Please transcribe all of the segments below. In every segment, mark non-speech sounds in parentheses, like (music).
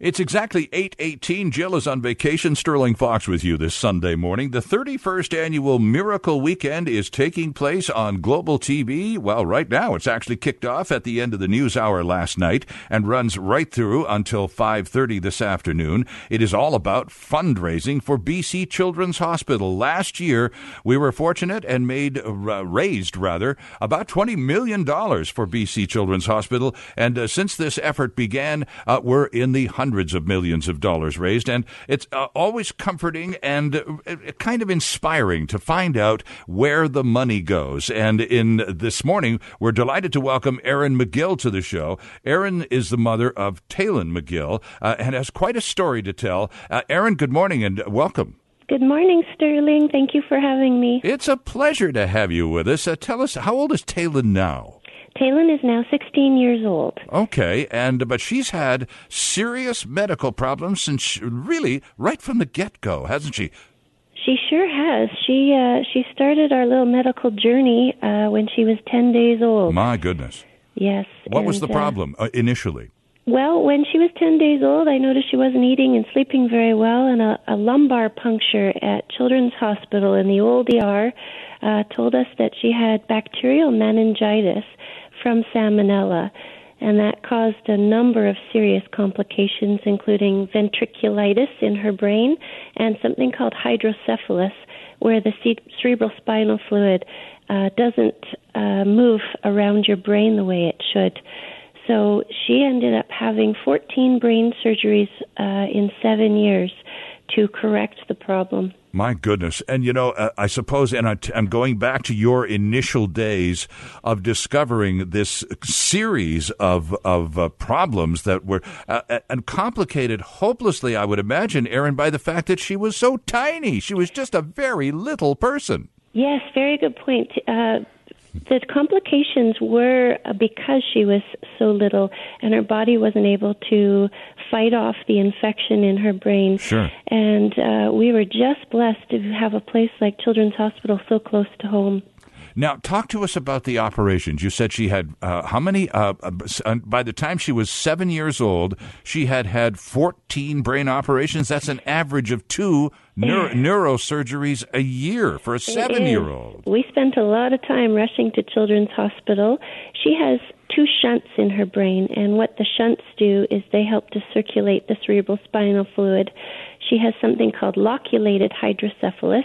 It's exactly 8:18. Jill is on vacation. Sterling Fox with you this Sunday morning. The 31st annual Miracle Weekend is taking place on Global TV. Well, right now it's actually kicked off at the end of the news hour last night and runs right through until 5:30 this afternoon. It is all about fundraising for BC Children's Hospital. Last year, we were fortunate and made uh, raised rather about 20 million dollars for BC Children's Hospital, and uh, since this effort began, uh, we're in the hundreds of millions of dollars raised. And it's uh, always comforting and uh, kind of inspiring to find out where the money goes. And in this morning, we're delighted to welcome Erin McGill to the show. Erin is the mother of Taylin McGill uh, and has quite a story to tell. Uh, Erin, good morning and welcome. Good morning, Sterling. Thank you for having me. It's a pleasure to have you with us. Uh, tell us, how old is Taylin now? Taylin is now 16 years old. Okay, and but she's had serious medical problems since really right from the get-go, hasn't she? She sure has. She uh, she started our little medical journey uh, when she was 10 days old. My goodness. Yes. What was the uh, problem uh, initially? Well, when she was 10 days old, I noticed she wasn't eating and sleeping very well, and a, a lumbar puncture at Children's Hospital in the old ER uh, told us that she had bacterial meningitis from salmonella, and that caused a number of serious complications, including ventriculitis in her brain and something called hydrocephalus, where the cerebral spinal fluid uh, doesn't uh, move around your brain the way it should. So she ended up having 14 brain surgeries uh, in seven years to correct the problem. My goodness. And, you know, uh, I suppose, and I, am going back to your initial days of discovering this series of, of uh, problems that were uh, uh, and complicated hopelessly, I would imagine, Erin, by the fact that she was so tiny. She was just a very little person. Yes, very good point. The complications were uh, because she was so little and her body wasn't able to fight off the infection in her brain. Sure. And uh, we were just blessed to have a place like Children's Hospital so close to home. Now, talk to us about the operations. You said she had uh, how many? Uh, uh by the time she was seven years old, she had had 14 brain operations. That's an average of two neuro- neurosurgeries a year for a seven year old. We spent a lot of time rushing to Children's Hospital. She has two shunts in her brain, and what the shunts do is they help to circulate the cerebral spinal fluid. She has something called loculated hydrocephalus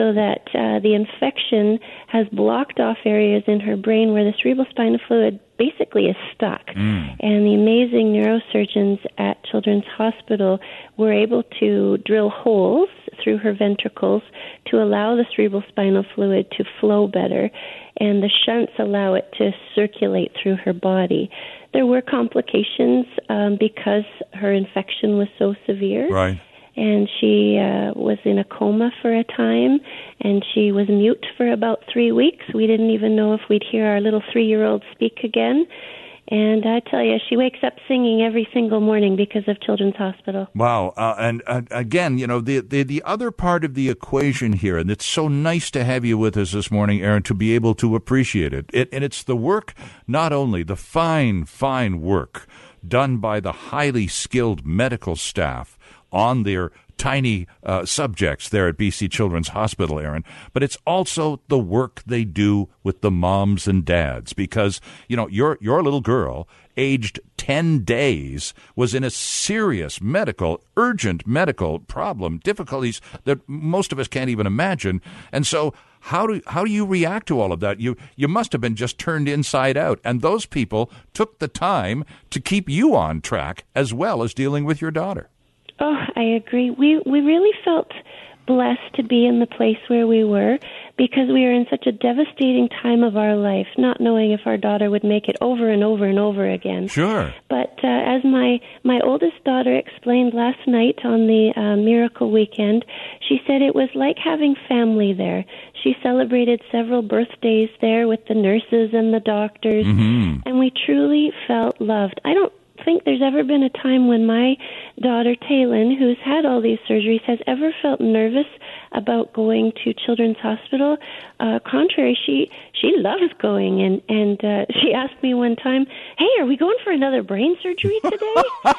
so that uh, the infection has blocked off areas in her brain where the cerebral spinal fluid basically is stuck. Mm. And the amazing neurosurgeons at Children's Hospital were able to drill holes through her ventricles to allow the cerebral spinal fluid to flow better, and the shunts allow it to circulate through her body. There were complications um, because her infection was so severe. Right and she uh, was in a coma for a time, and she was mute for about three weeks. We didn't even know if we'd hear our little three-year-old speak again. And I tell you, she wakes up singing every single morning because of Children's Hospital. Wow! Uh, and uh, again, you know, the, the the other part of the equation here, and it's so nice to have you with us this morning, Erin, to be able to appreciate it. it and it's the work, not only the fine, fine work done by the highly skilled medical staff on their tiny uh, subjects there at BC Children's Hospital, Erin, but it's also the work they do with the moms and dads because, you know, your, your little girl, aged 10 days, was in a serious medical, urgent medical problem, difficulties that most of us can't even imagine. And so, how do how do you react to all of that? You you must have been just turned inside out, and those people took the time to keep you on track as well as dealing with your daughter. Oh, I agree. We we really felt blessed to be in the place where we were because we were in such a devastating time of our life, not knowing if our daughter would make it over and over and over again. Sure. But uh, as my my oldest daughter explained last night on the uh, Miracle Weekend, she said it was like having family there. She celebrated several birthdays there with the nurses and the doctors, mm-hmm. and we truly felt loved. I don't think there's ever been a time when my daughter Taylin, who's had all these surgeries, has ever felt nervous about going to Children's Hospital. Uh, contrary, she she loves going, and and uh, she asked me one time, "Hey, are we going for another brain surgery today?" (laughs)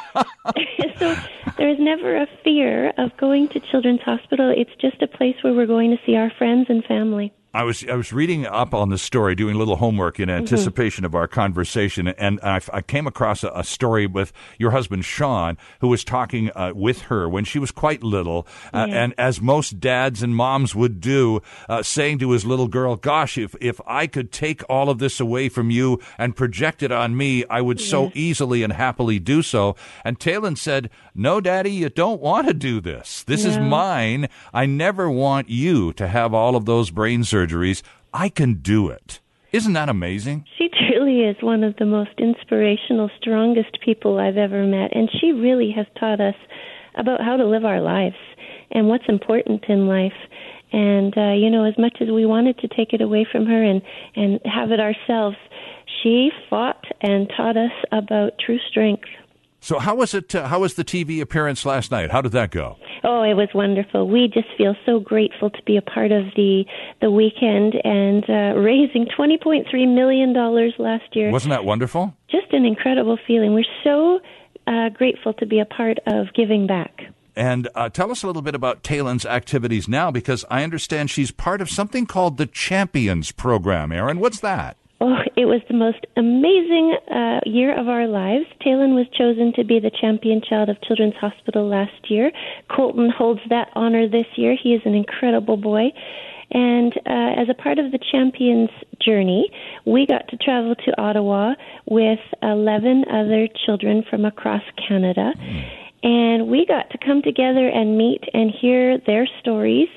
(laughs) so there is never a fear of going to Children's Hospital. It's just a place where we're going to see our friends and family. I was I was reading up on the story, doing a little homework in mm-hmm. anticipation mm-hmm. of our conversation, and I, I came across a, a, story with your husband Sean, who was talking uh, with her when she was quite little, uh, yeah. and as most dads and moms would do, uh, saying to his little girl, "Gosh, if if I could take all of this away from you and project it on me, I would so easily and happily do so." And Taylin said, "No, Daddy, you don't want to do this. This yeah. is mine. I never want you to have all of those brain surgeries." I can do it. Isn't that amazing? She truly is one of the most inspirational, strongest people I've ever met. And she really has taught us about how to live our lives and what's important in life. And, uh, you know, as much as we wanted to take it away from her and, and have it ourselves, she fought and taught us about true strength. So, how was it? Uh, how was the TV appearance last night? How did that go? Oh, it was wonderful. We just feel so grateful to be a part of the the weekend and uh, (laughs) raising twenty point three million dollars last year. Wasn't that wonderful? Just an incredible feeling. We're so uh, grateful to be a part of giving back. And uh, tell us a little bit about Taylin's activities now, because I understand she's part of something called the Champions Program. Erin, what's that? Oh, it was the most amazing uh, year of our lives. Taylin was chosen to be the champion child of Children's Hospital last year. Colton holds that honor this year. He is an incredible boy. And uh, as a part of the Champions journey, we got to travel to Ottawa with 11 other children from across Canada. And we got to come together and meet and hear their stories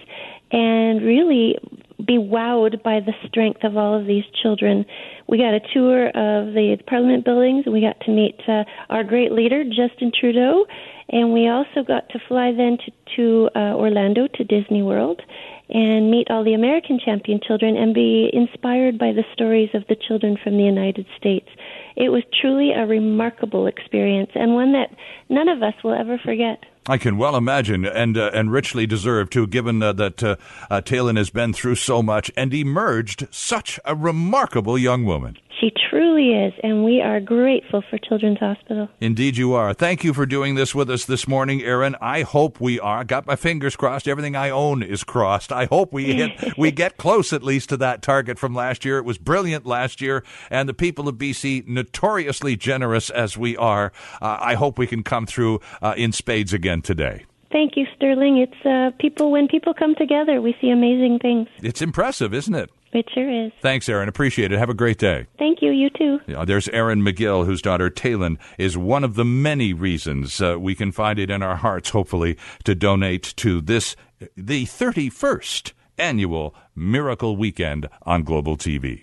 and really be wowed by the strength of all of these children. We got a tour of the Parliament buildings, we got to meet uh, our great leader, Justin Trudeau, and we also got to fly then to, to uh, Orlando to Disney World and meet all the American champion children and be inspired by the stories of the children from the United States. It was truly a remarkable experience and one that none of us will ever forget. I can well imagine, and uh, and richly deserved too, given uh, that uh, uh, Taylin has been through so much and emerged such a remarkable young woman. She truly is, and we are grateful for Children's Hospital. Indeed, you are. Thank you for doing this with us this morning, Erin. I hope we are. Got my fingers crossed. Everything I own is crossed. I hope we hit, (laughs) we get close at least to that target from last year. It was brilliant last year, and the people of BC, notoriously generous as we are, uh, I hope we can come through uh, in spades again today. Thank you, Sterling. It's uh, people when people come together, we see amazing things. It's impressive, isn't it? It sure is. Thanks, Erin. Appreciate it. Have a great day. Thank you. You too. Yeah, there's Erin McGill, whose daughter Taylin is one of the many reasons uh, we can find it in our hearts, hopefully, to donate to this, the 31st annual Miracle Weekend on Global TV.